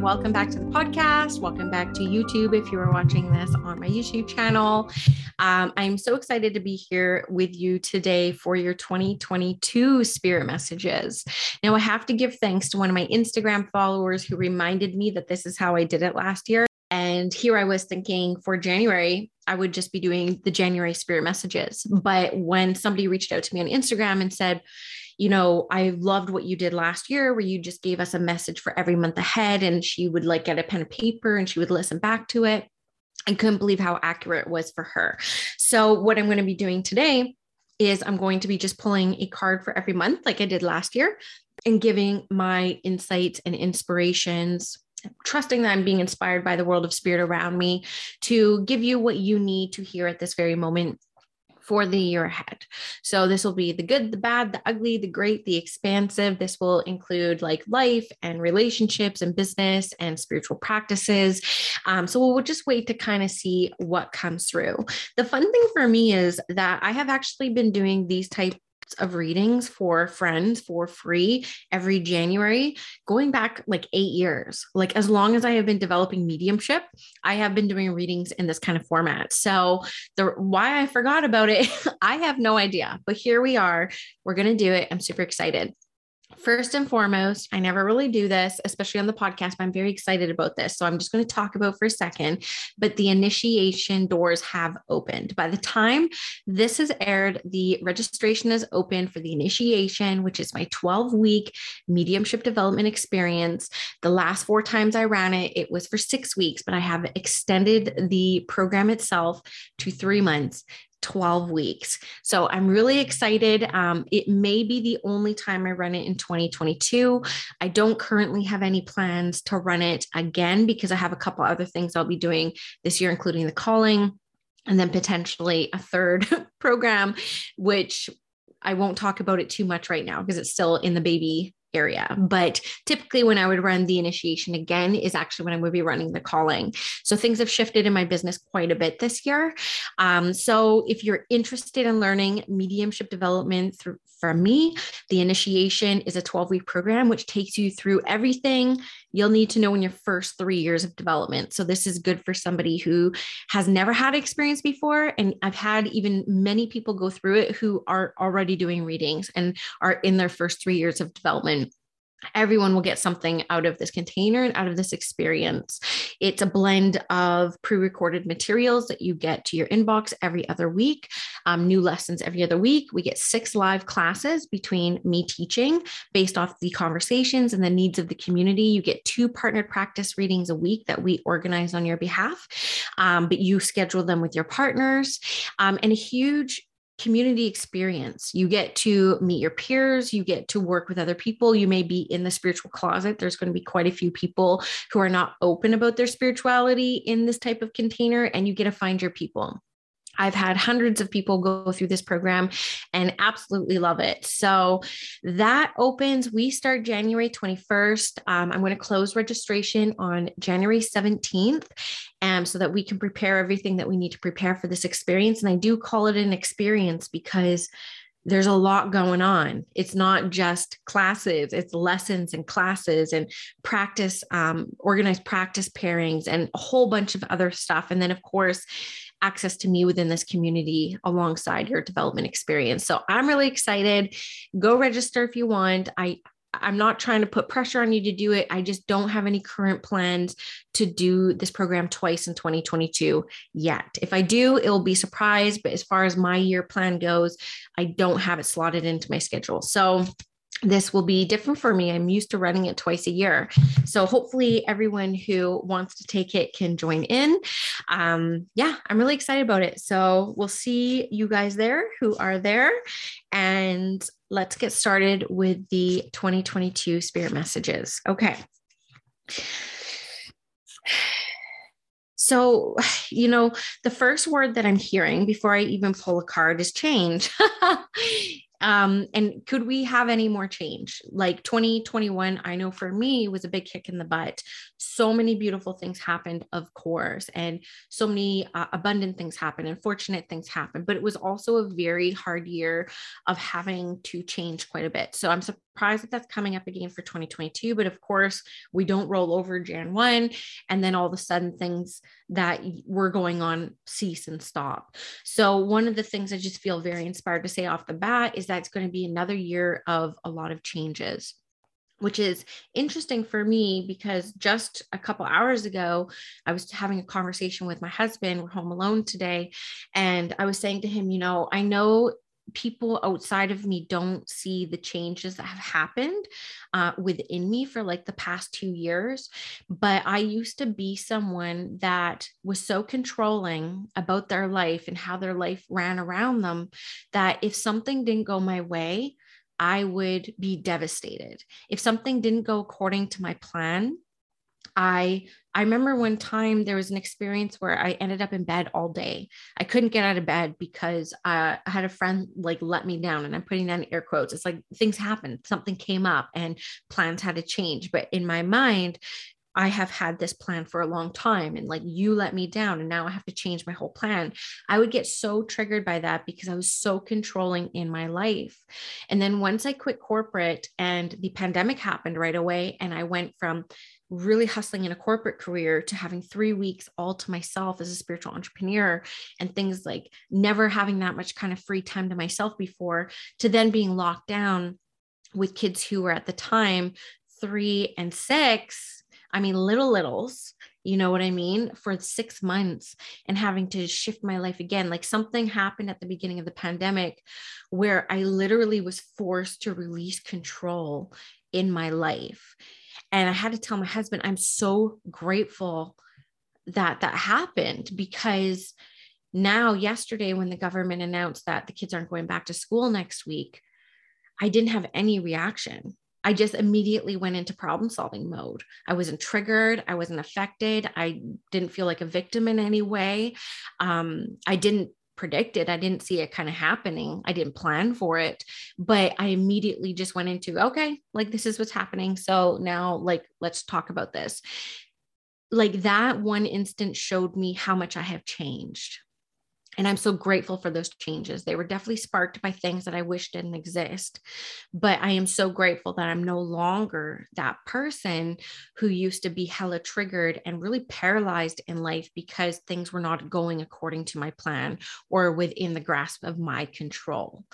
Welcome back to the podcast. Welcome back to YouTube if you are watching this on my YouTube channel. Um, I'm so excited to be here with you today for your 2022 spirit messages. Now, I have to give thanks to one of my Instagram followers who reminded me that this is how I did it last year. And here I was thinking for January, I would just be doing the January spirit messages. But when somebody reached out to me on Instagram and said, you know, I loved what you did last year where you just gave us a message for every month ahead and she would like get a pen and paper and she would listen back to it. I couldn't believe how accurate it was for her. So, what I'm going to be doing today is I'm going to be just pulling a card for every month, like I did last year, and giving my insights and inspirations, trusting that I'm being inspired by the world of spirit around me to give you what you need to hear at this very moment for the year ahead. So this will be the good, the bad, the ugly, the great, the expansive. This will include like life and relationships and business and spiritual practices. Um, so we'll just wait to kind of see what comes through. The fun thing for me is that I have actually been doing these type of readings for friends for free every January, going back like eight years. Like as long as I have been developing mediumship, I have been doing readings in this kind of format. So the why I forgot about it, I have no idea. But here we are. We're gonna do it. I'm super excited. First and foremost, I never really do this, especially on the podcast, but I'm very excited about this. So I'm just going to talk about for a second. But the initiation doors have opened. By the time this is aired, the registration is open for the initiation, which is my 12 week mediumship development experience. The last four times I ran it, it was for six weeks, but I have extended the program itself to three months 12 weeks. So I'm really excited. Um, it may be the only time I run it in 2022. I don't currently have any plans to run it again because I have a couple other things I'll be doing this year, including the calling and then potentially a third program, which I won't talk about it too much right now because it's still in the baby area. But typically, when I would run the initiation again, is actually when I would be running the calling. So things have shifted in my business quite a bit this year. Um, so if you're interested in learning mediumship development through, from me, the initiation is a 12 week program, which takes you through everything you'll need to know in your first three years of development. So this is good for somebody who has never had experience before. And I've had even many people go through it who are already doing readings and are in their first three years of development everyone will get something out of this container and out of this experience. It's a blend of pre recorded materials that you get to your inbox every other week, um, new lessons every other week. We get six live classes between me teaching based off the conversations and the needs of the community. You get two partnered practice readings a week that we organize on your behalf, um, but you schedule them with your partners, um, and a huge community experience. You get to meet your peers, you get to work with other people. You may be in the spiritual closet. There's going to be quite a few people who are not open about their spirituality in this type of container, and you get to find your people. I've had hundreds of people go through this program and absolutely love it. So that opens, we start January 21st. Um, I'm going to close registration on January 17th um, so that we can prepare everything that we need to prepare for this experience. And I do call it an experience because there's a lot going on. It's not just classes, it's lessons and classes and practice, um, organized practice pairings, and a whole bunch of other stuff. And then, of course, access to me within this community alongside your development experience. So I'm really excited. Go register if you want. I I'm not trying to put pressure on you to do it. I just don't have any current plans to do this program twice in 2022 yet. If I do, it will be surprise. But as far as my year plan goes, I don't have it slotted into my schedule. So this will be different for me. I'm used to running it twice a year. So hopefully everyone who wants to take it can join in. Um, yeah, I'm really excited about it. So we'll see you guys there who are there. And let's get started with the 2022 spirit messages. Okay. So, you know, the first word that I'm hearing before I even pull a card is change. um, and could we have any more change? Like 2021, I know for me was a big kick in the butt. So many beautiful things happened, of course, and so many uh, abundant things happened and fortunate things happened. But it was also a very hard year of having to change quite a bit. So I'm surprised that that's coming up again for 2022. But of course, we don't roll over Jan 1 and then all of a sudden things that were going on cease and stop. So one of the things I just feel very inspired to say off the bat is that it's going to be another year of a lot of changes which is interesting for me because just a couple hours ago i was having a conversation with my husband we're home alone today and i was saying to him you know i know people outside of me don't see the changes that have happened uh, within me for like the past two years. But I used to be someone that was so controlling about their life and how their life ran around them that if something didn't go my way, I would be devastated. If something didn't go according to my plan, I I remember one time there was an experience where I ended up in bed all day. I couldn't get out of bed because uh, I had a friend like let me down, and I'm putting in air quotes. It's like things happened, something came up, and plans had to change. But in my mind, I have had this plan for a long time and like you let me down and now I have to change my whole plan. I would get so triggered by that because I was so controlling in my life. And then once I quit corporate and the pandemic happened right away and I went from really hustling in a corporate career to having three weeks all to myself as a spiritual entrepreneur and things like never having that much kind of free time to myself before to then being locked down with kids who were at the time three and six. I mean, little littles, you know what I mean, for six months and having to shift my life again. Like something happened at the beginning of the pandemic where I literally was forced to release control in my life and I had to tell my husband, I'm so grateful that that happened because now, yesterday, when the government announced that the kids aren't going back to school next week, I didn't have any reaction. I just immediately went into problem solving mode. I wasn't triggered. I wasn't affected. I didn't feel like a victim in any way. Um, I didn't predicted. I didn't see it kind of happening. I didn't plan for it, but I immediately just went into, okay, like this is what's happening. So now, like, let's talk about this. Like that one instant showed me how much I have changed. And I'm so grateful for those changes. They were definitely sparked by things that I wish didn't exist. But I am so grateful that I'm no longer that person who used to be hella triggered and really paralyzed in life because things were not going according to my plan or within the grasp of my control.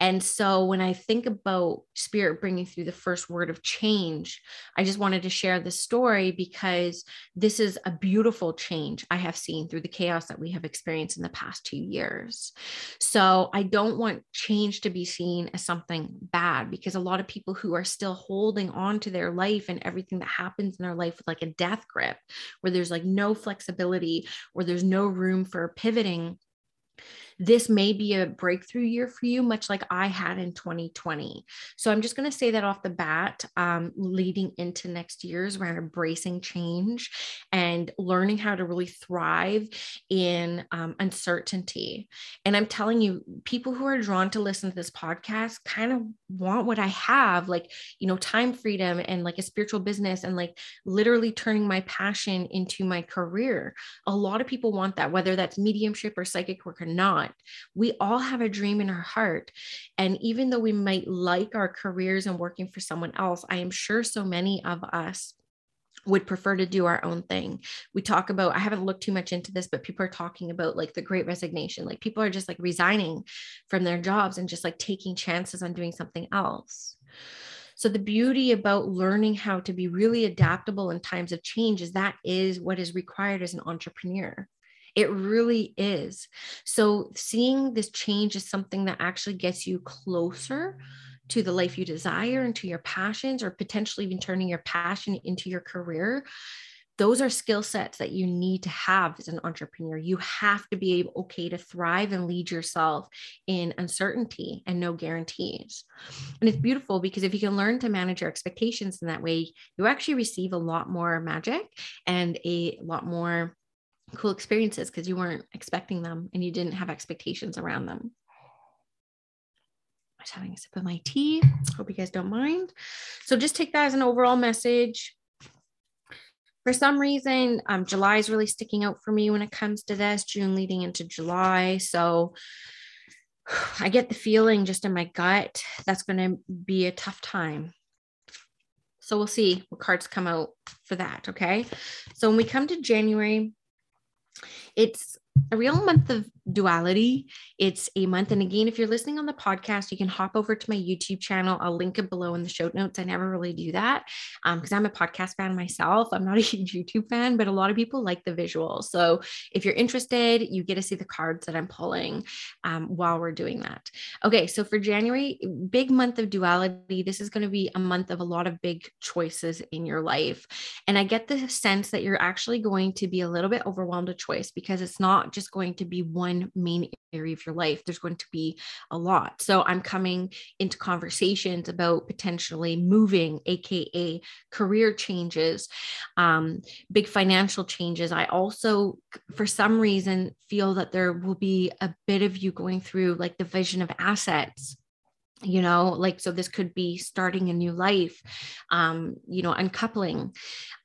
And so when I think about spirit bringing through the first word of change, I just wanted to share this story because this is a beautiful change I have seen through the chaos that we have experienced in the past past two years. So I don't want change to be seen as something bad because a lot of people who are still holding on to their life and everything that happens in their life with like a death grip, where there's like no flexibility, or there's no room for pivoting this may be a breakthrough year for you, much like I had in 2020. So I'm just going to say that off the bat, um, leading into next year's around embracing change and learning how to really thrive in um, uncertainty. And I'm telling you, people who are drawn to listen to this podcast kind of want what I have, like, you know, time freedom and like a spiritual business and like literally turning my passion into my career. A lot of people want that, whether that's mediumship or psychic work or not. We all have a dream in our heart. And even though we might like our careers and working for someone else, I am sure so many of us would prefer to do our own thing. We talk about, I haven't looked too much into this, but people are talking about like the great resignation. Like people are just like resigning from their jobs and just like taking chances on doing something else. So the beauty about learning how to be really adaptable in times of change is that is what is required as an entrepreneur. It really is. So seeing this change is something that actually gets you closer to the life you desire and to your passions, or potentially even turning your passion into your career those are skill sets that you need to have as an entrepreneur. You have to be able, okay to thrive and lead yourself in uncertainty and no guarantees. And it's beautiful because if you can learn to manage your expectations in that way, you actually receive a lot more magic and a lot more cool experiences because you weren't expecting them and you didn't have expectations around them. I was having a sip of my tea. Hope you guys don't mind. So just take that as an overall message for some reason, um, July is really sticking out for me when it comes to this, June leading into July. So I get the feeling just in my gut that's going to be a tough time. So we'll see what cards come out for that. Okay. So when we come to January, it's a real month of duality. It's a month. And again, if you're listening on the podcast, you can hop over to my YouTube channel. I'll link it below in the show notes. I never really do that because um, I'm a podcast fan myself. I'm not a huge YouTube fan, but a lot of people like the visuals. So if you're interested, you get to see the cards that I'm pulling um, while we're doing that. Okay. So for January, big month of duality. This is going to be a month of a lot of big choices in your life. And I get the sense that you're actually going to be a little bit overwhelmed with choice because it's not just going to be one one main area of your life. There's going to be a lot. So I'm coming into conversations about potentially moving, AKA career changes, um, big financial changes. I also, for some reason, feel that there will be a bit of you going through like the vision of assets you know like so this could be starting a new life um you know uncoupling.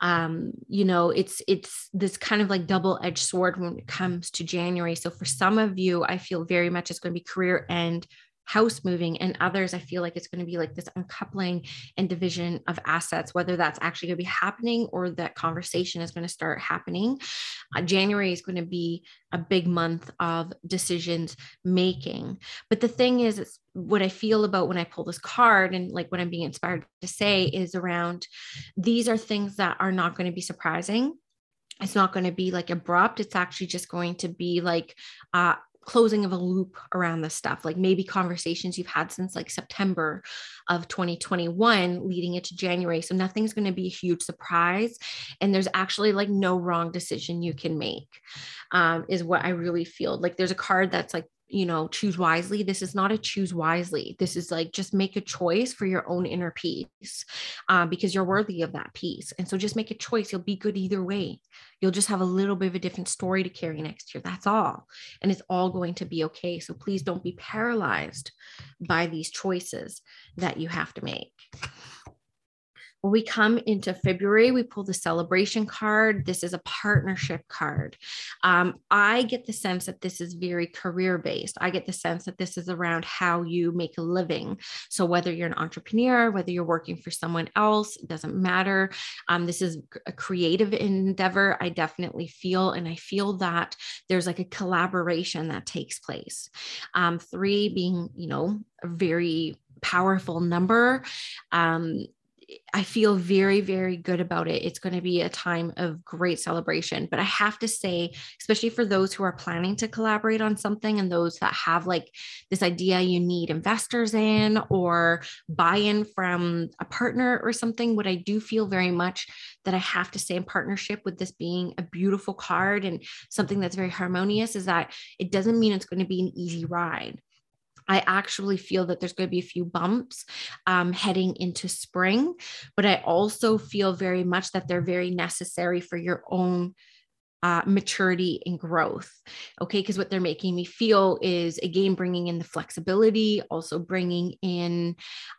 Um you know it's it's this kind of like double edged sword when it comes to january. So for some of you i feel very much it's going to be career and house moving and others i feel like it's going to be like this uncoupling and division of assets whether that's actually going to be happening or that conversation is going to start happening. Uh, january is going to be a big month of decisions making. But the thing is it's what i feel about when i pull this card and like what i'm being inspired to say is around these are things that are not going to be surprising. It's not going to be like abrupt. It's actually just going to be like uh, closing of a loop around this stuff like maybe conversations you've had since like september of 2021 leading into january. So nothing's going to be a huge surprise and there's actually like no wrong decision you can make um, is what i really feel. Like there's a card that's like you know, choose wisely. This is not a choose wisely. This is like just make a choice for your own inner peace um, because you're worthy of that peace. And so just make a choice. You'll be good either way. You'll just have a little bit of a different story to carry next year. That's all. And it's all going to be okay. So please don't be paralyzed by these choices that you have to make. When we come into February, we pull the celebration card. This is a partnership card. Um, I get the sense that this is very career based. I get the sense that this is around how you make a living. So, whether you're an entrepreneur, whether you're working for someone else, it doesn't matter. Um, this is a creative endeavor. I definitely feel, and I feel that there's like a collaboration that takes place. Um, three being, you know, a very powerful number. Um, I feel very, very good about it. It's going to be a time of great celebration. But I have to say, especially for those who are planning to collaborate on something and those that have like this idea you need investors in or buy in from a partner or something, what I do feel very much that I have to say in partnership with this being a beautiful card and something that's very harmonious is that it doesn't mean it's going to be an easy ride. I actually feel that there's going to be a few bumps um, heading into spring, but I also feel very much that they're very necessary for your own uh, maturity and growth. Okay. Because what they're making me feel is, again, bringing in the flexibility, also bringing in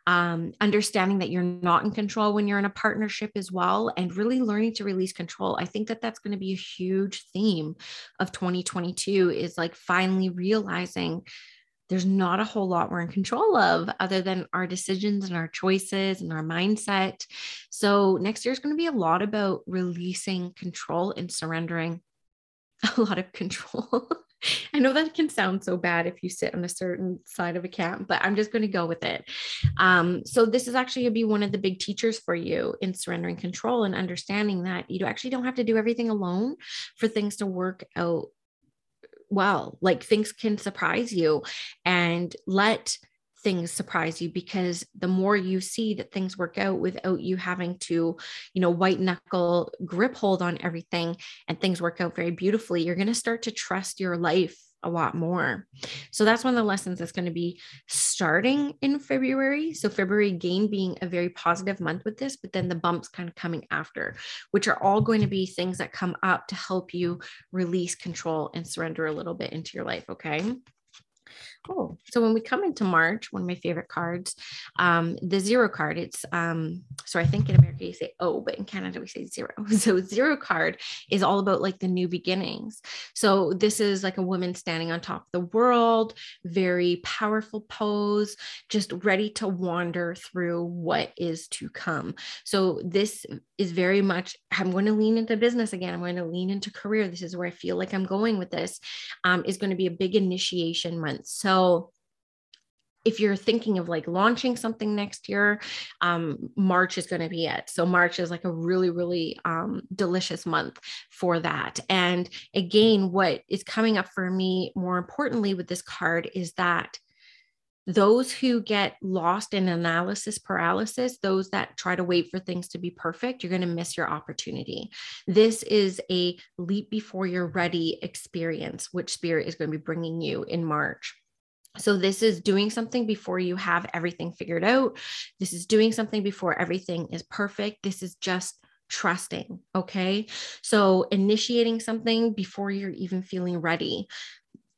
um, understanding that you're not in control when you're in a partnership as well, and really learning to release control. I think that that's going to be a huge theme of 2022 is like finally realizing there's not a whole lot we're in control of other than our decisions and our choices and our mindset. So, next year is going to be a lot about releasing control and surrendering a lot of control. I know that can sound so bad if you sit on a certain side of a camp, but I'm just going to go with it. Um, so, this is actually going to be one of the big teachers for you in surrendering control and understanding that you actually don't have to do everything alone for things to work out well like things can surprise you and let things surprise you because the more you see that things work out without you having to, you know, white knuckle grip hold on everything and things work out very beautifully, you're going to start to trust your life a lot more. So that's one of the lessons that's going to be starting in February. So February again being a very positive month with this, but then the bumps kind of coming after, which are all going to be things that come up to help you release control and surrender a little bit into your life. Okay. Oh, so when we come into March, one of my favorite cards, um, the zero card, it's um, so I think in America you say oh, but in Canada we say zero. So zero card is all about like the new beginnings. So this is like a woman standing on top of the world, very powerful pose, just ready to wander through what is to come. So this is very much, I'm going to lean into business again. I'm going to lean into career. This is where I feel like I'm going with this, um, is going to be a big initiation month. So if you're thinking of like launching something next year, um, March is going to be it. So March is like a really, really um, delicious month for that. And again, what is coming up for me more importantly with this card is that those who get lost in analysis paralysis, those that try to wait for things to be perfect, you're going to miss your opportunity. This is a leap before you're ready experience, which Spirit is going to be bringing you in March. So, this is doing something before you have everything figured out. This is doing something before everything is perfect. This is just trusting. Okay. So, initiating something before you're even feeling ready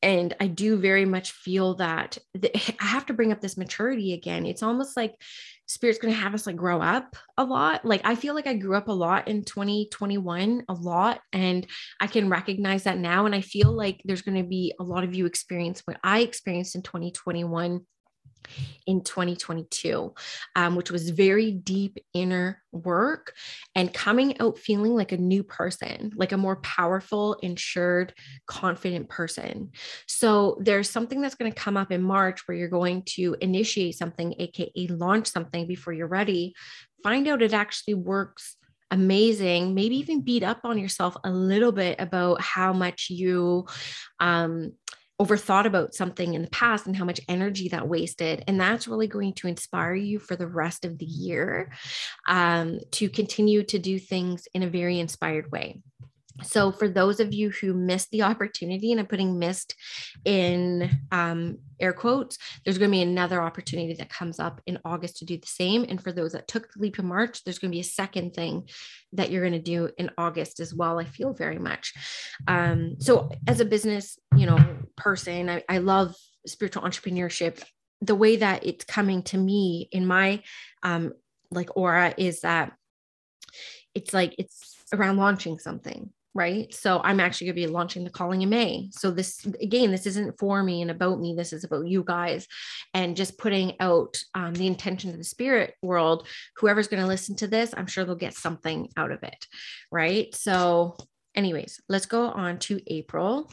and i do very much feel that i have to bring up this maturity again it's almost like spirit's going to have us like grow up a lot. Like i feel like i grew up a lot in 2021 a lot and i can recognize that now and i feel like there's going to be a lot of you experience what i experienced in 2021 in 2022, um, which was very deep inner work and coming out feeling like a new person, like a more powerful, insured, confident person. So there's something that's going to come up in March where you're going to initiate something, AKA launch something before you're ready, find out it actually works amazing maybe even beat up on yourself a little bit about how much you um, overthought about something in the past and how much energy that wasted. And that's really going to inspire you for the rest of the year um, to continue to do things in a very inspired way. So, for those of you who missed the opportunity, and I'm putting missed in um, air quotes, there's going to be another opportunity that comes up in August to do the same. And for those that took the leap in March, there's going to be a second thing that you're going to do in August as well. I feel very much. Um, so, as a business, you know, person, I, I love spiritual entrepreneurship. The way that it's coming to me in my um, like aura is that it's like it's around launching something right? So I'm actually going to be launching the calling in May. So this again, this isn't for me and about me. This is about you guys, and just putting out um, the intention of the spirit world. Whoever's going to listen to this, I'm sure they'll get something out of it, right? So, anyways, let's go on to April.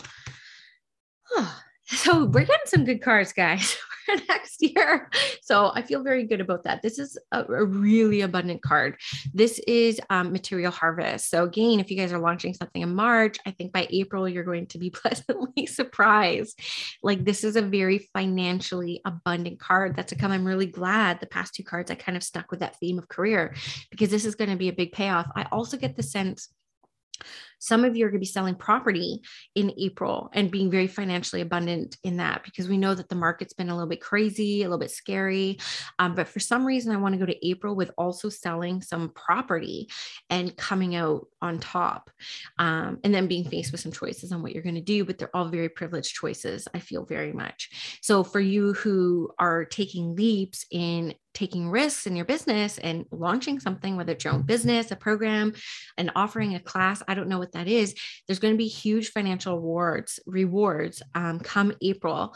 So we're getting some good cards, guys. next year. So I feel very good about that. This is a, a really abundant card. This is um, material harvest. So again, if you guys are launching something in March, I think by April you're going to be pleasantly surprised. Like this is a very financially abundant card that's to come. I'm really glad the past two cards I kind of stuck with that theme of career because this is going to be a big payoff. I also get the sense some of you are going to be selling property in April and being very financially abundant in that because we know that the market's been a little bit crazy, a little bit scary. Um, but for some reason, I want to go to April with also selling some property and coming out on top um, and then being faced with some choices on what you're going to do. But they're all very privileged choices, I feel very much. So for you who are taking leaps in taking risks in your business and launching something, whether it's your own business, a program, and offering a class, I don't know what that is. There's going to be huge financial rewards, rewards um, come April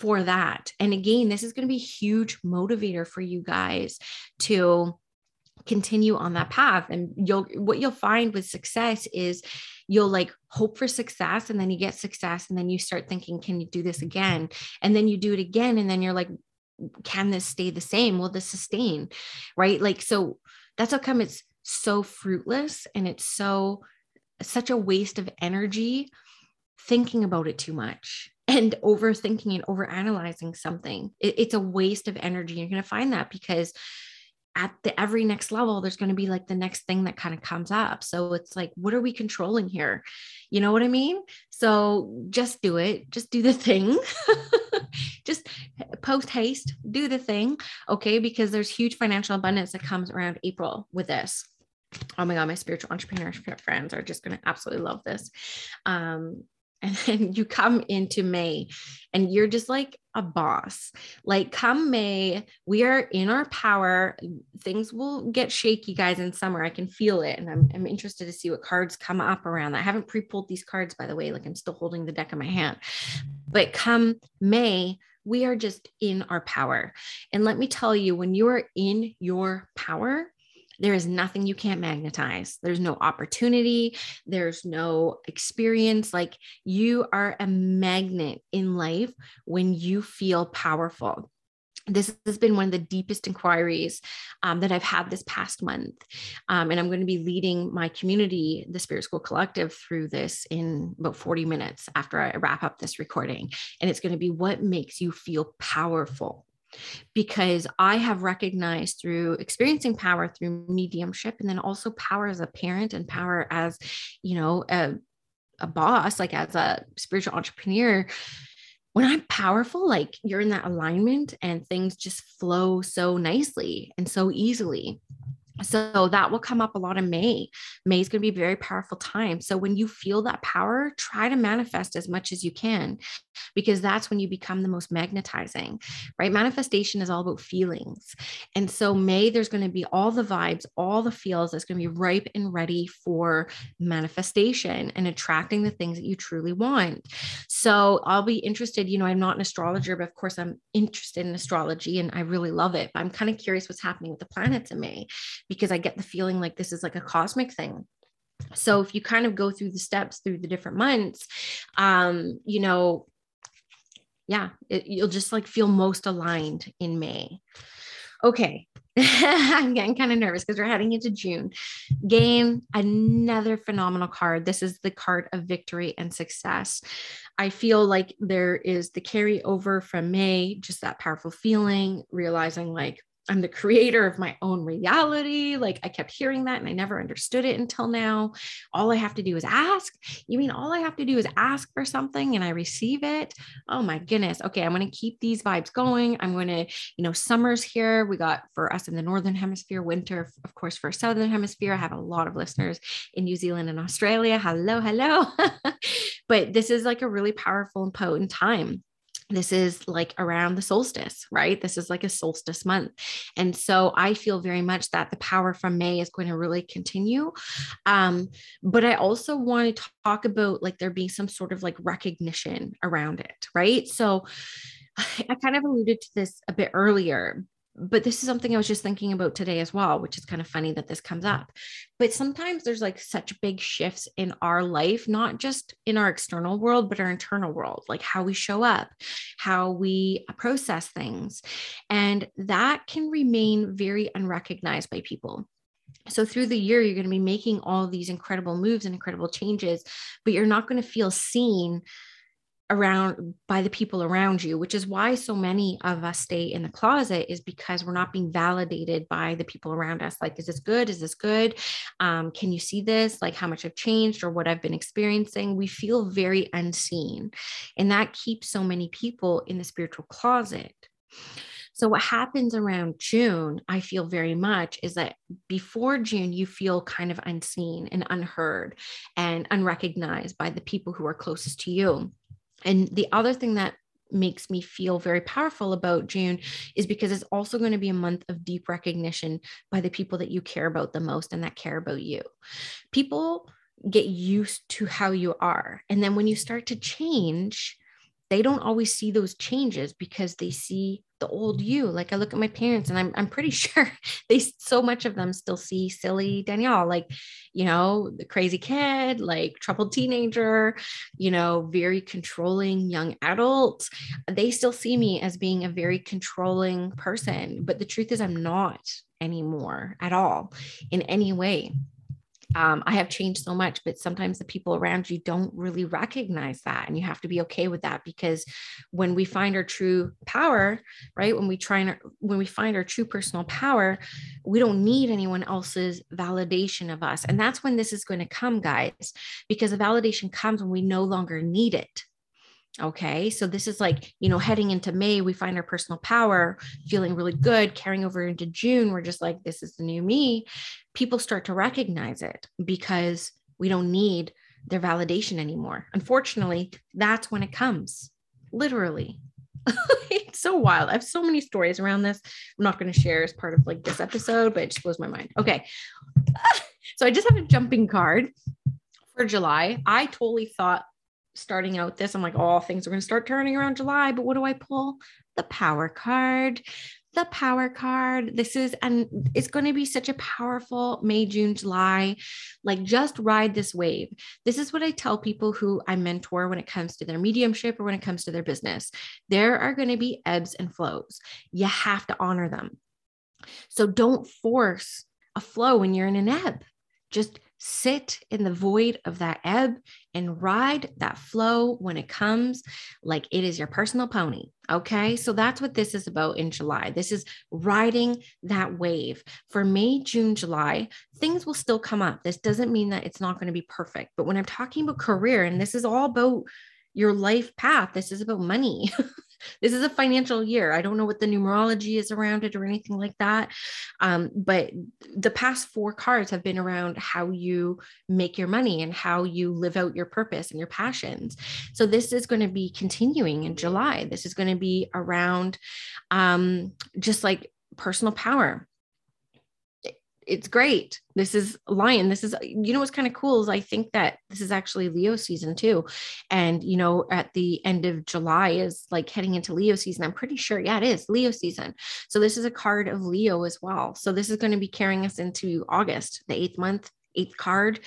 for that. And again, this is going to be a huge motivator for you guys to continue on that path and you'll what you'll find with success is you'll like hope for success and then you get success and then you start thinking can you do this again and then you do it again and then you're like can this stay the same? Will this sustain? Right. Like, so that's how come it's so fruitless and it's so, such a waste of energy thinking about it too much. and overthinking and overanalyzing something. It, it's a waste of energy. You're going to find that because at the every next level there's going to be like the next thing that kind of comes up. So it's like what are we controlling here? You know what i mean? So just do it. Just do the thing. Just post haste do the thing. Okay? Because there's huge financial abundance that comes around april with this oh my god my spiritual entrepreneur friends are just going to absolutely love this um and then you come into May and you're just like a boss. Like, come May, we are in our power. Things will get shaky, guys, in summer. I can feel it. And I'm, I'm interested to see what cards come up around that. I haven't pre pulled these cards, by the way. Like, I'm still holding the deck in my hand. But come May, we are just in our power. And let me tell you, when you are in your power, there is nothing you can't magnetize. There's no opportunity, there's no experience. Like you are a magnet in life when you feel powerful this has been one of the deepest inquiries um, that I've had this past month. Um, and I'm going to be leading my community, the Spirit School Collective, through this in about 40 minutes after I wrap up this recording. And it's going to be what makes you feel powerful because I have recognized through experiencing power through mediumship and then also power as a parent and power as, you know, a, a boss, like as a spiritual entrepreneur. When I'm powerful, like you're in that alignment and things just flow so nicely and so easily. So that will come up a lot in May. May is going to be a very powerful time. So when you feel that power, try to manifest as much as you can because that's when you become the most magnetizing, right? Manifestation is all about feelings. And so May, there's going to be all the vibes, all the feels that's going to be ripe and ready for manifestation and attracting the things that you truly want. So I'll be interested, you know, I'm not an astrologer, but of course I'm interested in astrology and I really love it. But I'm kind of curious what's happening with the planets in May because I get the feeling like this is like a cosmic thing. So if you kind of go through the steps through the different months, um, you know, yeah, it, you'll just like feel most aligned in May. Okay. I'm getting kind of nervous because we're heading into June. Game, another phenomenal card. This is the card of victory and success. I feel like there is the carryover from May, just that powerful feeling, realizing like, I'm the creator of my own reality. Like I kept hearing that and I never understood it until now. All I have to do is ask. You mean all I have to do is ask for something and I receive it? Oh my goodness. Okay, I'm going to keep these vibes going. I'm going to, you know, summer's here. We got for us in the northern hemisphere, winter, of course, for southern hemisphere. I have a lot of listeners in New Zealand and Australia. Hello, hello. but this is like a really powerful and potent time this is like around the solstice, right? This is like a solstice month. And so I feel very much that the power from May is going to really continue. Um, but I also want to talk about like there being some sort of like recognition around it, right? So I kind of alluded to this a bit earlier, but this is something I was just thinking about today as well, which is kind of funny that this comes up. But sometimes there's like such big shifts in our life, not just in our external world, but our internal world, like how we show up, how we uh, process things. And that can remain very unrecognized by people. So through the year, you're going to be making all these incredible moves and incredible changes, but you're not going to feel seen around by the people around you which is why so many of us stay in the closet is because we're not being validated by the people around us. Like is this good? Is this good? Um, can you see this? Like how much i've changed or what i've been experiencing? We feel very unseen and that keeps so many people in the spiritual closet. So, what happens around June, I feel very much, is that before June, you feel kind of unseen and unheard and unrecognized by the people who are closest to you. And the other thing that makes me feel very powerful about June is because it's also going to be a month of deep recognition by the people that you care about the most and that care about you. People get used to how you are. And then when you start to change, they don't always see those changes because they see the old mm-hmm. you. Like I look at my parents and I'm, I'm pretty sure they, so much of them still see silly Danielle, like, you know, the crazy kid, like troubled teenager, you know, very controlling young adult. They still see me as being a very controlling person. But the truth is, I'm not anymore at all in any way. Um, I have changed so much, but sometimes the people around you don't really recognize that. And you have to be okay with that because when we find our true power, right? When we try and when we find our true personal power, we don't need anyone else's validation of us. And that's when this is going to come, guys, because the validation comes when we no longer need it. Okay. So this is like, you know, heading into May, we find our personal power, feeling really good, carrying over into June. We're just like, this is the new me. People start to recognize it because we don't need their validation anymore. Unfortunately, that's when it comes, literally. it's so wild. I have so many stories around this. I'm not going to share as part of like this episode, but it just blows my mind. Okay. so I just have a jumping card for July. I totally thought starting out this, I'm like, oh, things are going to start turning around July. But what do I pull? The power card. The power card. This is, and it's going to be such a powerful May, June, July. Like, just ride this wave. This is what I tell people who I mentor when it comes to their mediumship or when it comes to their business. There are going to be ebbs and flows. You have to honor them. So don't force a flow when you're in an ebb. Just sit in the void of that ebb and ride that flow when it comes like it is your personal pony. Okay. So that's what this is about in July. This is riding that wave. For May, June, July, things will still come up. This doesn't mean that it's not going to be perfect. But when I'm talking about career, and this is all about your life path, this is about money. this is a financial year. I don't know what the numerology is around it or anything like that. Um, but the past four cards have been around how you make your money and how you live out your purpose and your passions. So this is going to be continuing in July. This is going to be around um, just like personal power it's great. This is Lion. This is, you know, what's kind of cool is I think that this is actually Leo season too. And, you know, at the end of July is like heading into Leo season. I'm pretty sure. Yeah, it is Leo season. So this is a card of Leo as well. So this is going to be carrying us into August, the eighth month, eighth card.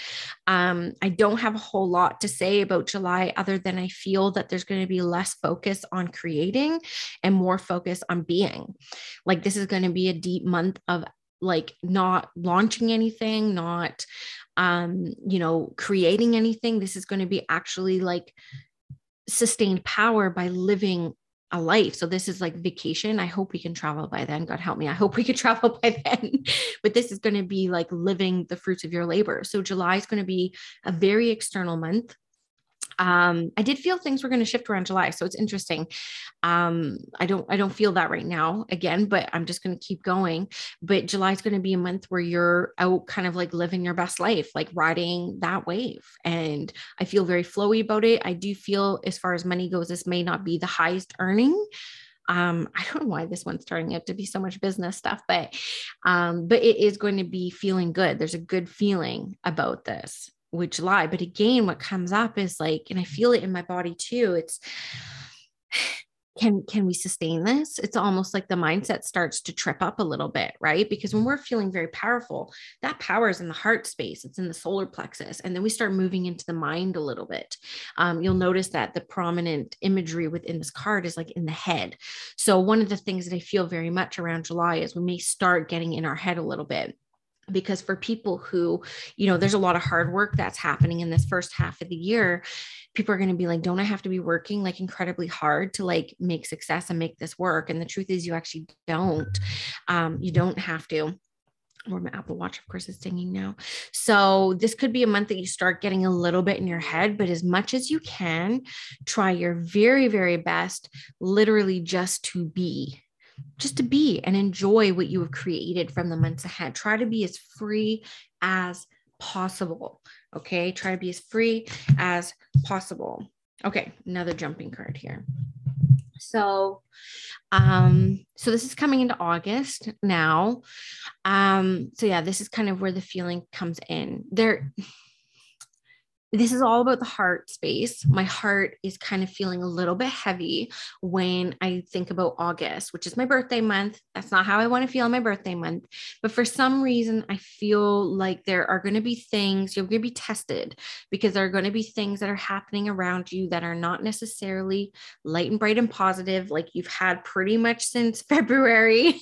Um, I don't have a whole lot to say about July other than I feel that there's going to be less focus on creating and more focus on being. Like this is going to be a deep month of like not launching anything, not um, you know, creating anything. This is going to be actually like sustained power by living a life. So this is like vacation. I hope we can travel by then. God help me. I hope we could travel by then. but this is going to be like living the fruits of your labor. So July is going to be a very external month um, I did feel things were going to shift around July, so it's interesting. Um, I don't I don't feel that right now again, but I'm just going to keep going. But July is going to be a month where you're out, kind of like living your best life, like riding that wave, and I feel very flowy about it. I do feel, as far as money goes, this may not be the highest earning um, I don't know why this one's starting out to be so much business stuff, but um, but it is going to be feeling good. There's a good feeling about this with July. But again, what comes up is like, and I feel it in my body too. It's can can we sustain this it's almost like the mindset starts to trip up a little bit right because when we're feeling very powerful that power is in the heart space it's in the solar plexus and then we start moving into the mind a little bit um, you'll notice that the prominent imagery within this card is like in the head so one of the things that i feel very much around july is we may start getting in our head a little bit because for people who you know there's a lot of hard work that's happening in this first half of the year people are going to be like don't i have to be working like incredibly hard to like make success and make this work? And the truth is you actually don't. Um, you don't have to. Or my Apple Watch, of course, is singing now. So, this could be a month that you start getting a little bit in your head, but as much as you can, try your very, very best, literally just to be just to be and enjoy what you have created from the months ahead. Try to be as free as possible. Okay. Try to be as free as possible. Okay. Another jumping card here. So, um, so this is coming into August now. Um, so yeah, this is kind of where the feeling comes in. There, this is all about the heart space. My heart is kind of feeling a little bit heavy when I think about August, which is my birthday month. That's not how I want to feel on my birthday month. But for some reason, I feel like there are going to be things you're going to be tested because there are going to be things that are happening around you that are not necessarily light and bright and positive, like you've had pretty much since February.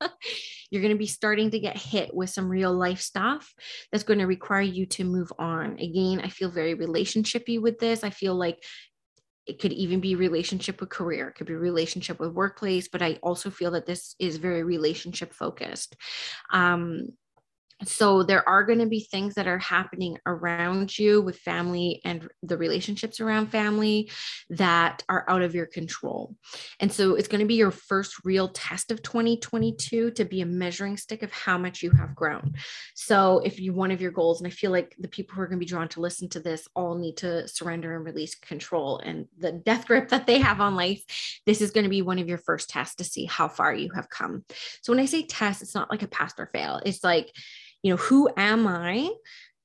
you're going to be starting to get hit with some real life stuff that's going to require you to move on. Again, I feel very relationshipy with this. I feel like it could even be relationship with career it could be relationship with workplace but i also feel that this is very relationship focused um, so there are going to be things that are happening around you with family and the relationships around family that are out of your control. And so it's going to be your first real test of 2022 to be a measuring stick of how much you have grown. So if you one of your goals and i feel like the people who are going to be drawn to listen to this all need to surrender and release control and the death grip that they have on life this is going to be one of your first tests to see how far you have come. So when i say test it's not like a pass or fail. It's like you know, who am I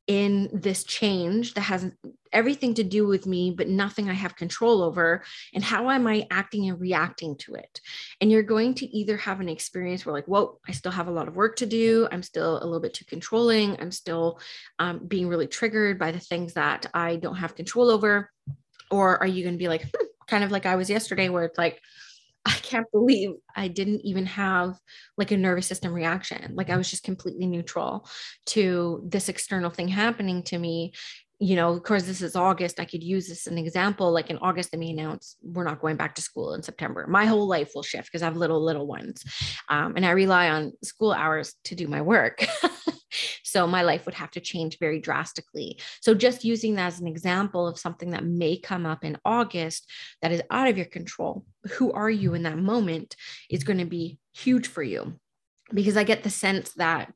in this change that has everything to do with me, but nothing I have control over? And how am I acting and reacting to it? And you're going to either have an experience where, like, whoa, I still have a lot of work to do. I'm still a little bit too controlling. I'm still um, being really triggered by the things that I don't have control over. Or are you going to be like, hmm, kind of like I was yesterday, where it's like, I can't believe I didn't even have like a nervous system reaction. Like I was just completely neutral to this external thing happening to me. You know, of course, this is August. I could use this as an example. Like in August, they may announce we're not going back to school in September. My whole life will shift because I have little, little ones. Um, and I rely on school hours to do my work. So my life would have to change very drastically. So just using that as an example of something that may come up in August that is out of your control, who are you in that moment is going to be huge for you. Because I get the sense that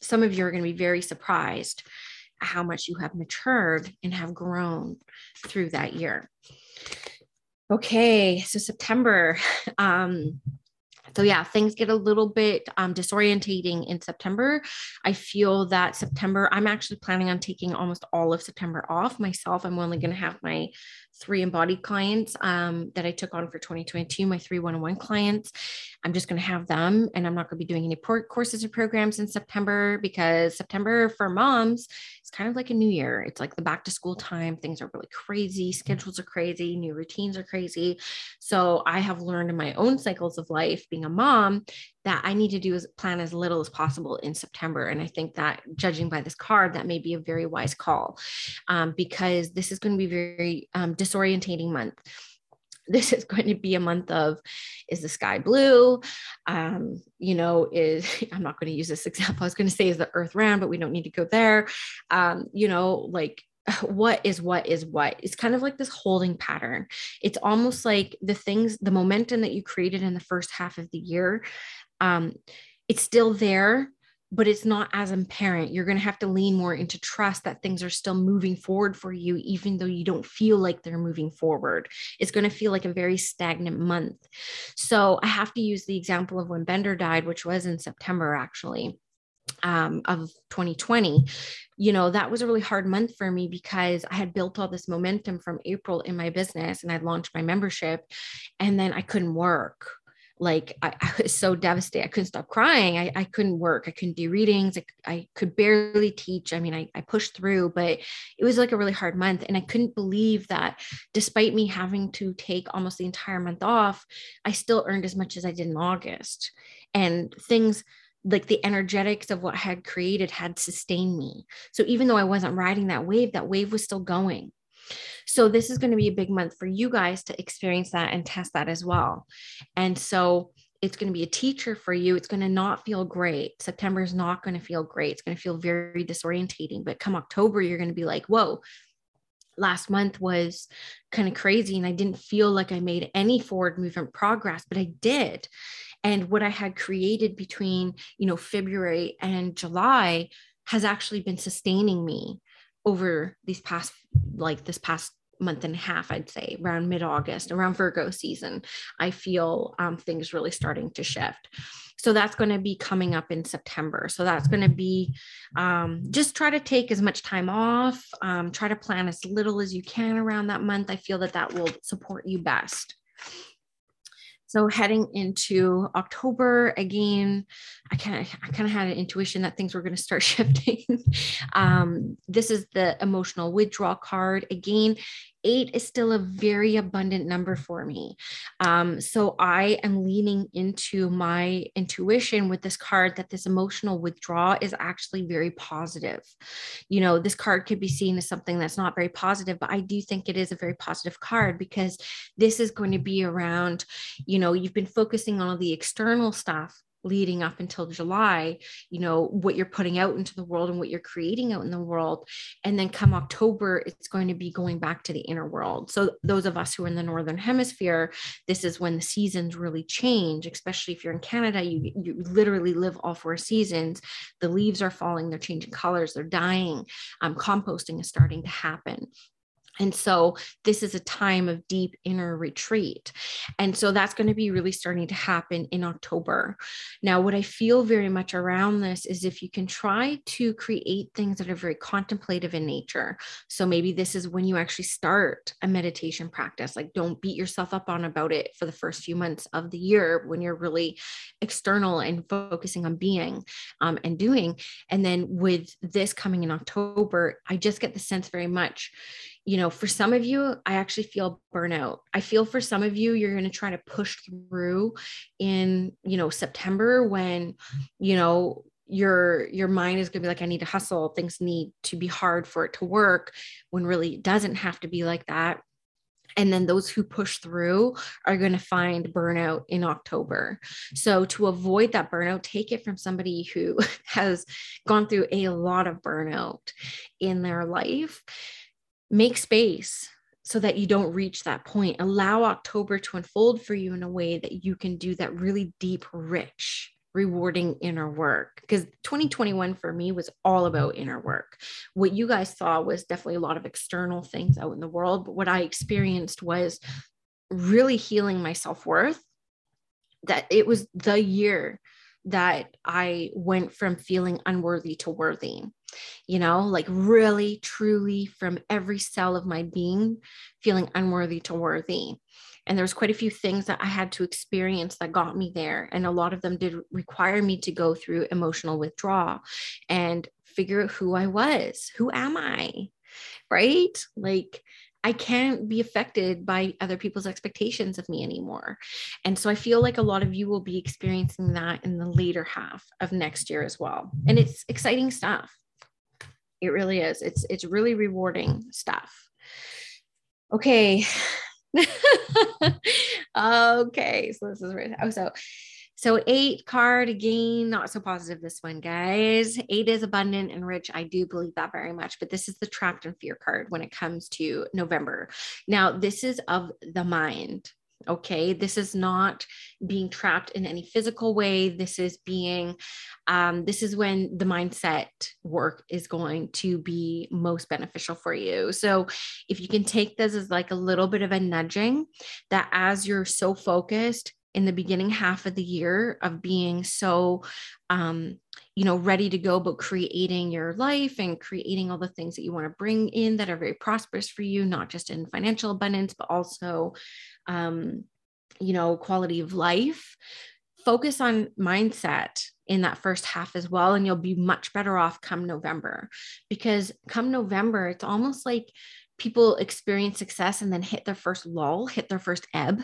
some of you are going to be very surprised how much you have matured and have grown through that year. Okay, so September. Um, so yeah things get a little bit um, disorientating in september. I feel that september i'm actually planning on taking almost all of september off. Myself i'm only going to have my three embodied clients um, that I took on for 2022, my three one on one clients. I'm just going to have them and I'm not going to be doing any courses or programs in September because September for moms is kind of like a new year. It's like the back to school time. Things are really crazy. Schedules are crazy. New routines are crazy. So I have learned in my own cycles of life, being a mom, that I need to do is plan as little as possible in September. And I think that judging by this card, that may be a very wise call um, because this is going to be very um, disorientating month. This is going to be a month of is the sky blue? Um, you know, is I'm not going to use this example. I was going to say is the earth round, but we don't need to go there. Um, you know, like what is what is what it's kind of like this holding pattern it's almost like the things the momentum that you created in the first half of the year um, it's still there but it's not as apparent. You're going to have to lean more into trust that things are still moving forward for you even though you don't feel like they're moving forward. It's going to feel like a very stagnant month. So i have to use the example of when bender died which was in september actually um, of 2020 you know that was a really hard month for me because i had built all this momentum from april in my business and i'd launched my membership and then i couldn't work like I, I, was so devastated. I couldn't stop crying. I, I couldn't work. I couldn't do readings. I, I could barely teach. I mean, I, I pushed through, but it was like a really hard month. And I couldn't believe that despite me having to take almost the entire month off, I still earned as much as I did in August. And things like the energetics of what I had created had sustained me. So even though I wasn't riding that wave, that wave was still going. So this is going to be a big month for you guys to experience that and test that as well. And so it's going to be a teacher for you. It's going to not feel great. September is not going to feel great. It's going to feel very disorientating. But come October, you're going to be like, whoa, last month was kind of crazy. And I didn't feel like I made any forward movement progress, but I did. And what I had created between, you know, February and July has actually been sustaining me over these past like this past month and a half i'd say around mid-august around virgo season i feel um, things really starting to shift. So that's going to be coming up in september. So that's going to be um, just try to take as much time off um, try to plan as little as you can around that month. I feel that that will support you best so heading into October again, I kind of I kind of had an intuition that things were going to start shifting. um, this is the emotional withdrawal card again. Eight is still a very abundant number for me. Um, so I am leaning into my intuition with this card that this emotional withdrawal is actually very positive. You know, this card could be seen as something that's not very positive, but I do think it is a very positive card because this is going to be around, you know, you've been focusing on all the external stuff leading up until July, you know, what you're putting out into the world and what you're creating out in the world. And then come October, it's going to be going back to the inner world. So, those of us who are in the Northern Hemisphere, this is when the seasons really change, especially if you're in Canada, you, you literally live all four seasons. The leaves are falling, they're changing colors, they're dying. Um, composting is starting to happen. And so this is a time of deep inner retreat. And so that's going to be really starting to happen in October. Now, what I feel very much around this is if you can try to create things that are very contemplative in nature. So maybe this is when you actually start a meditation practice. Like, don't beat yourself up on about it for the first few months of the year when you're really external and focusing on being um, and doing. And then with this coming in October, I just get the sense very much you know, for some of you, I actually feel burnout. I feel for some of you, you're going to try to push through in, you know, September when, you know, your your mind is going to be like i need to hustle things need to be hard for it to work when really it doesn't have to be like that and then those who push through are going to find burnout in October. So, to avoid that burnout, take it from somebody who has gone through a lot of burnout in their life make space so that you don't reach that point. Allow October to unfold for you in a way that you can do that really deep, rich, rewarding inner work. Because 2021 for me was all about inner work. What you guys saw was definitely a lot of external things out in the world, but what I experienced was really healing my self worth. That it was the year that I went from feeling unworthy to worthy you know, like really, truly from every cell of my being, feeling unworthy to worthy. And there's quite a few things that I had to experience that got me there. And a lot of them did require me to go through emotional withdrawal and figure out who I was. Who am I? Right? Like, I can't be affected by other people's expectations of me anymore. And so I feel like a lot of you will be experiencing that in the later half of next year as well. And it's exciting stuff. It really is. It's it's really rewarding stuff. Okay. okay, so this is right. Oh, so so eight card again, not so positive this one, guys. Eight is abundant and rich. I do believe that very much, but this is the trapped and fear card when it comes to November. Now, this is of the mind. Okay, this is not being trapped in any physical way. This is being, um, this is when the mindset work is going to be most beneficial for you. So, if you can take this as like a little bit of a nudging that as you're so focused in the beginning half of the year of being so, um, you know, ready to go, but creating your life and creating all the things that you want to bring in that are very prosperous for you, not just in financial abundance, but also um, you know, quality of life, focus on mindset in that first half as well. And you'll be much better off come November because come November, it's almost like people experience success and then hit their first lull, hit their first ebb,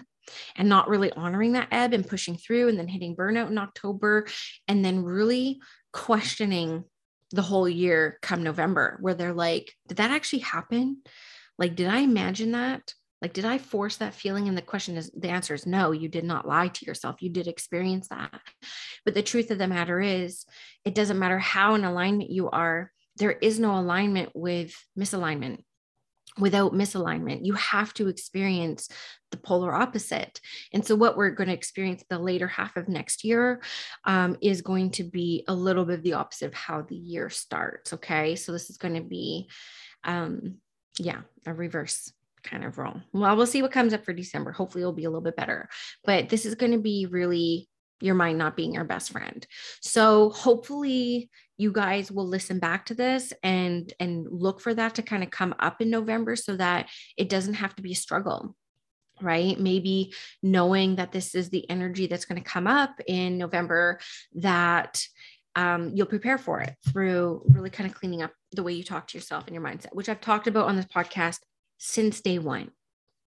and not really honoring that ebb and pushing through and then hitting burnout in October and then really questioning the whole year come November, where they're like, did that actually happen? Like, did I imagine that? Like, did I force that feeling? And the question is the answer is no, you did not lie to yourself. You did experience that. But the truth of the matter is, it doesn't matter how in alignment you are, there is no alignment with misalignment. Without misalignment, you have to experience the polar opposite. And so, what we're going to experience the later half of next year um, is going to be a little bit of the opposite of how the year starts. Okay. So, this is going to be, um, yeah, a reverse kind of wrong. Well, we'll see what comes up for December. Hopefully, it'll be a little bit better. But this is going to be really your mind not being your best friend. So hopefully you guys will listen back to this and and look for that to kind of come up in November so that it doesn't have to be a struggle. Right. Maybe knowing that this is the energy that's going to come up in November, that um, you'll prepare for it through really kind of cleaning up the way you talk to yourself and your mindset, which I've talked about on this podcast since day one,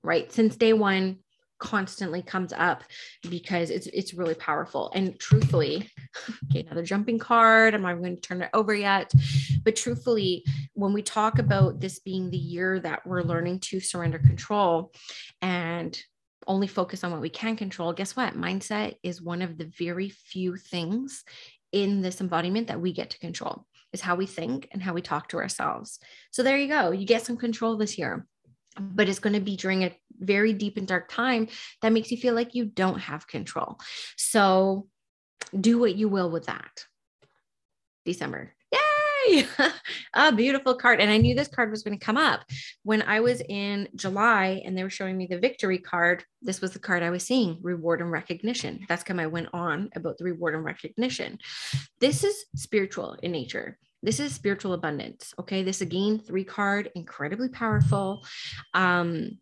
right? Since day one, constantly comes up because it's it's really powerful. And truthfully, okay, another jumping card. I'm not going to turn it over yet. But truthfully, when we talk about this being the year that we're learning to surrender control and only focus on what we can control, guess what? Mindset is one of the very few things in this embodiment that we get to control is how we think and how we talk to ourselves. So there you go. You get some control this year, but it's going to be during a very deep and dark time that makes you feel like you don't have control. So do what you will with that. December. Yay! a beautiful card. And I knew this card was going to come up when I was in July and they were showing me the victory card. This was the card I was seeing reward and recognition. That's come I went on about the reward and recognition. This is spiritual in nature. This is spiritual abundance. Okay. This again, three card, incredibly powerful. Um,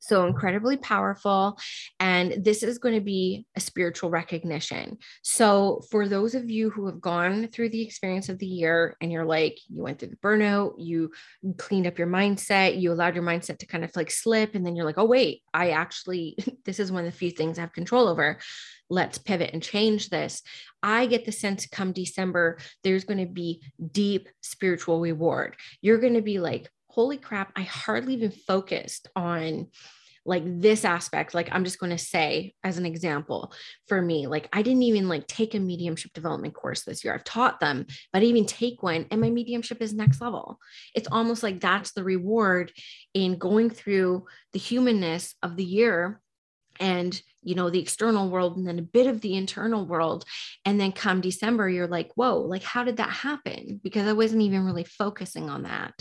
so incredibly powerful. And this is going to be a spiritual recognition. So, for those of you who have gone through the experience of the year and you're like, you went through the burnout, you cleaned up your mindset, you allowed your mindset to kind of like slip, and then you're like, oh, wait, I actually, this is one of the few things I have control over. Let's pivot and change this. I get the sense come December, there's going to be deep spiritual reward. You're going to be like, holy crap, I hardly even focused on like this aspect like i'm just going to say as an example for me like i didn't even like take a mediumship development course this year. I've taught them but i even take one and my mediumship is next level. It's almost like that's the reward in going through the humanness of the year and you know the external world and then a bit of the internal world. And then come december you're like whoa like how did that happen? Because i wasn't even really focusing on that.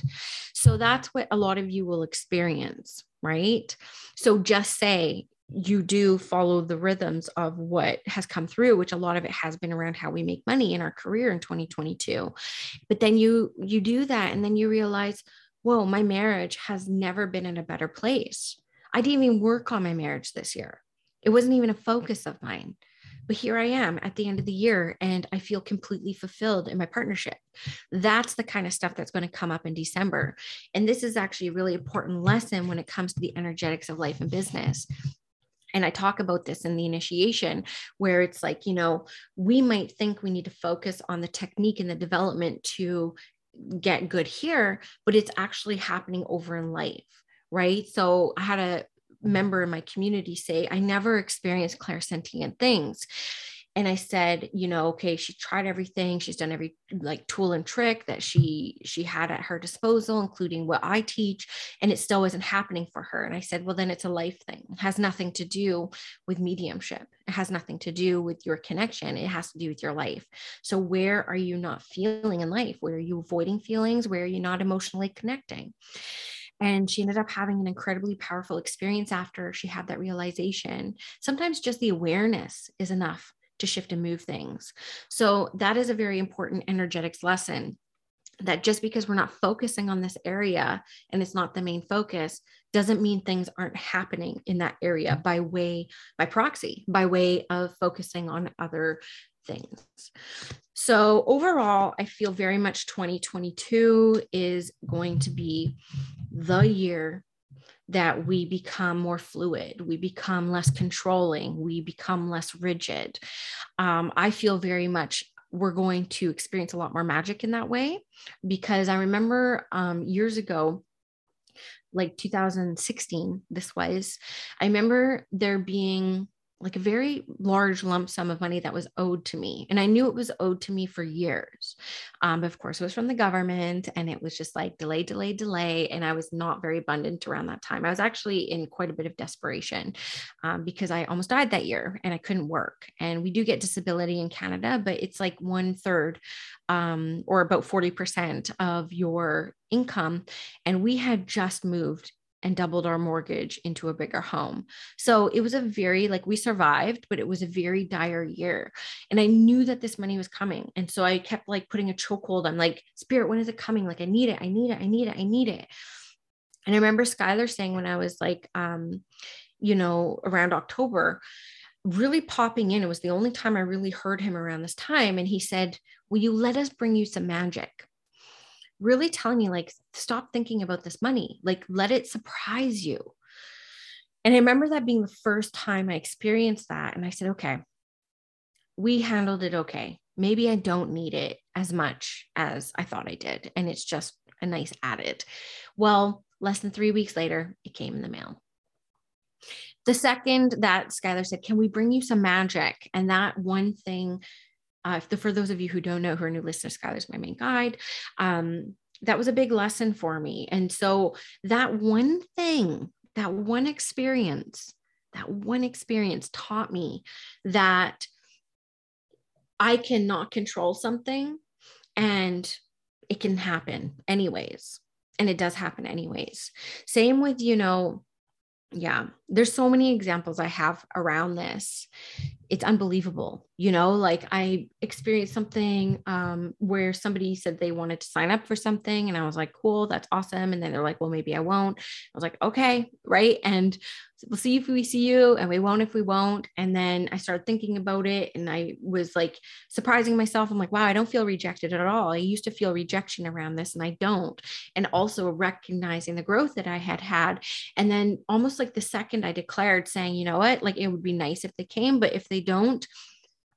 So that's what a lot of you will experience right? So just say you do follow the rhythms of what has come through which a lot of it has been around how we make money in our career in 2022 but then you you do that and then you realize whoa my marriage has never been in a better place. I didn't even work on my marriage this year. It wasn't even a focus of mine. But here I am at the end of the year and I feel completely fulfilled in my partnership. That's the kind of stuff that's going to come up in December. And this is actually a really important lesson when it comes to the energetics of life and business. And I talk about this in the initiation, where it's like, you know, we might think we need to focus on the technique and the development to get good here, but it's actually happening over in life right? So I had a member in my community say, I never experienced clairsentient things. And I said, you know, okay, she tried everything. She's done every like tool and trick that she she had at her disposal, including what I teach, and it still wasn't happening for her. And I said, well, then it's a life thing. It has nothing to do with mediumship. It has nothing to do with your connection. It has to do with your life. So where are you not feeling in life? Where are you avoiding feelings? Where are you not emotionally connecting? And she ended up having an incredibly powerful experience after she had that realization. Sometimes just the awareness is enough to shift and move things. So, that is a very important energetics lesson that just because we're not focusing on this area and it's not the main focus doesn't mean things aren't happening in that area by way by proxy by way of focusing on other things so overall i feel very much 2022 is going to be the year that we become more fluid, we become less controlling, we become less rigid. Um, I feel very much we're going to experience a lot more magic in that way because I remember um, years ago, like 2016, this was, I remember there being like a very large lump sum of money that was owed to me. And I knew it was owed to me for years. Um, of course, it was from the government and it was just like delay, delay, delay. And I was not very abundant around that time. I was actually in quite a bit of desperation um, because I almost died that year and I couldn't work. And we do get disability in Canada, but it's like one third um, or about 40% of your income. And we had just moved and doubled our mortgage into a bigger home. So it was a very, like, we survived, but it was a very dire year. And I knew that this money was coming. And so I kept like putting a chokehold on, like, Spirit, when is it coming? Like, I need it. I need it. I need it. I need it. And I remember Skylar saying when I was like, um, you know, around October, really popping in. It was the only time I really heard him around this time. And he said, Will you let us bring you some magic? Really telling me, like, stop thinking about this money, like, let it surprise you. And I remember that being the first time I experienced that. And I said, okay, we handled it okay. Maybe I don't need it as much as I thought I did. And it's just a nice added. Well, less than three weeks later, it came in the mail. The second that Skylar said, Can we bring you some magic? And that one thing, uh, the, for those of you who don't know who are new listeners, Skylar's my main guide. Um, that was a big lesson for me. And so that one thing, that one experience, that one experience taught me that I cannot control something and it can happen anyways. And it does happen anyways. Same with, you know, yeah, there's so many examples I have around this. It's unbelievable. You know, like I experienced something um, where somebody said they wanted to sign up for something, and I was like, cool, that's awesome. And then they're like, well, maybe I won't. I was like, okay, right. And we'll see if we see you and we won't if we won't and then i started thinking about it and i was like surprising myself i'm like wow i don't feel rejected at all i used to feel rejection around this and i don't and also recognizing the growth that i had had and then almost like the second i declared saying you know what like it would be nice if they came but if they don't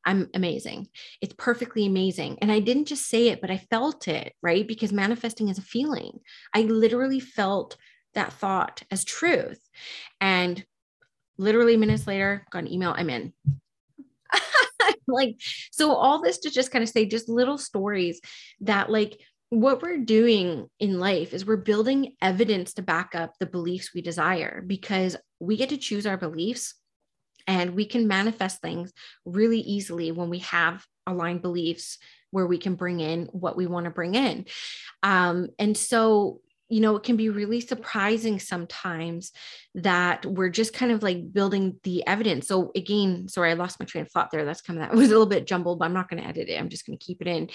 I'm amazing. It's perfectly amazing. And I didn't just say it, but I felt it, right? Because manifesting is a feeling. I literally felt that thought as truth. And literally minutes later, got an email, I'm in. like, so all this to just kind of say just little stories that, like, what we're doing in life is we're building evidence to back up the beliefs we desire because we get to choose our beliefs and we can manifest things really easily when we have aligned beliefs where we can bring in what we want to bring in. Um, and so, you know, it can be really surprising sometimes that we're just kind of like building the evidence. So again, sorry, I lost my train of thought there. That's kind of that was a little bit jumbled, but I'm not going to edit it. I'm just going to keep it in.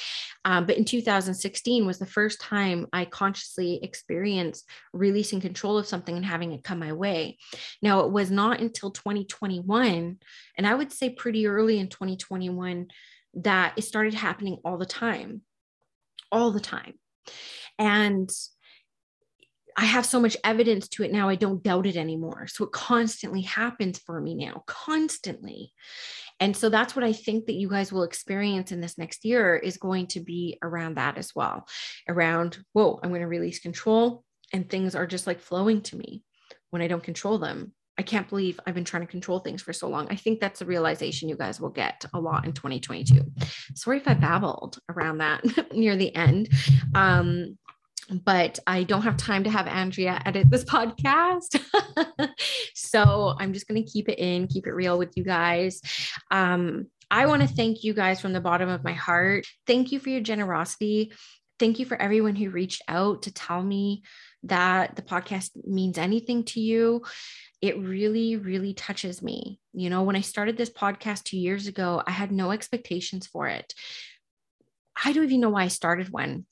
Um, but in 2016 was the first time I consciously experienced releasing control of something and having it come my way. Now it was not until 2021, and I would say pretty early in 2021 that it started happening all the time, all the time. And I have so much evidence to it now, I don't doubt it anymore. So it constantly happens for me now, constantly. And so that's what I think that you guys will experience in this next year is going to be around that as well. Around, whoa, I'm going to release control and things are just like flowing to me when I don't control them. I can't believe I've been trying to control things for so long. I think that's a realization you guys will get a lot in 2022. Sorry if I babbled around that near the end. Um, but I don't have time to have Andrea edit this podcast. so I'm just going to keep it in, keep it real with you guys. Um, I want to thank you guys from the bottom of my heart. Thank you for your generosity. Thank you for everyone who reached out to tell me that the podcast means anything to you. It really, really touches me. You know, when I started this podcast two years ago, I had no expectations for it. I don't even know why I started one.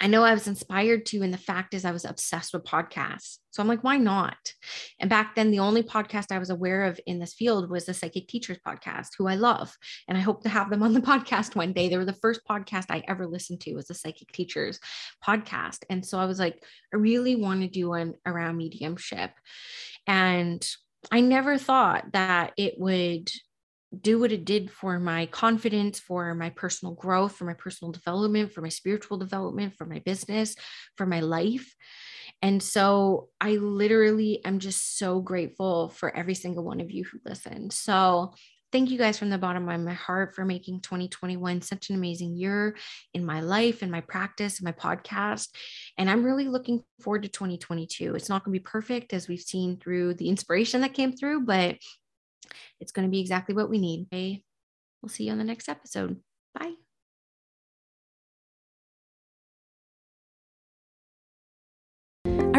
I know I was inspired to, and the fact is, I was obsessed with podcasts. So I'm like, why not? And back then, the only podcast I was aware of in this field was the Psychic Teachers podcast, who I love. And I hope to have them on the podcast one day. They were the first podcast I ever listened to was the Psychic Teachers podcast. And so I was like, I really want to do one around mediumship. And I never thought that it would do what it did for my confidence, for my personal growth, for my personal development, for my spiritual development, for my business, for my life. And so I literally am just so grateful for every single one of you who listened. So thank you guys from the bottom of my heart for making 2021 such an amazing year in my life and my practice and my podcast and i'm really looking forward to 2022 it's not going to be perfect as we've seen through the inspiration that came through but it's going to be exactly what we need. We'll see you on the next episode. Bye.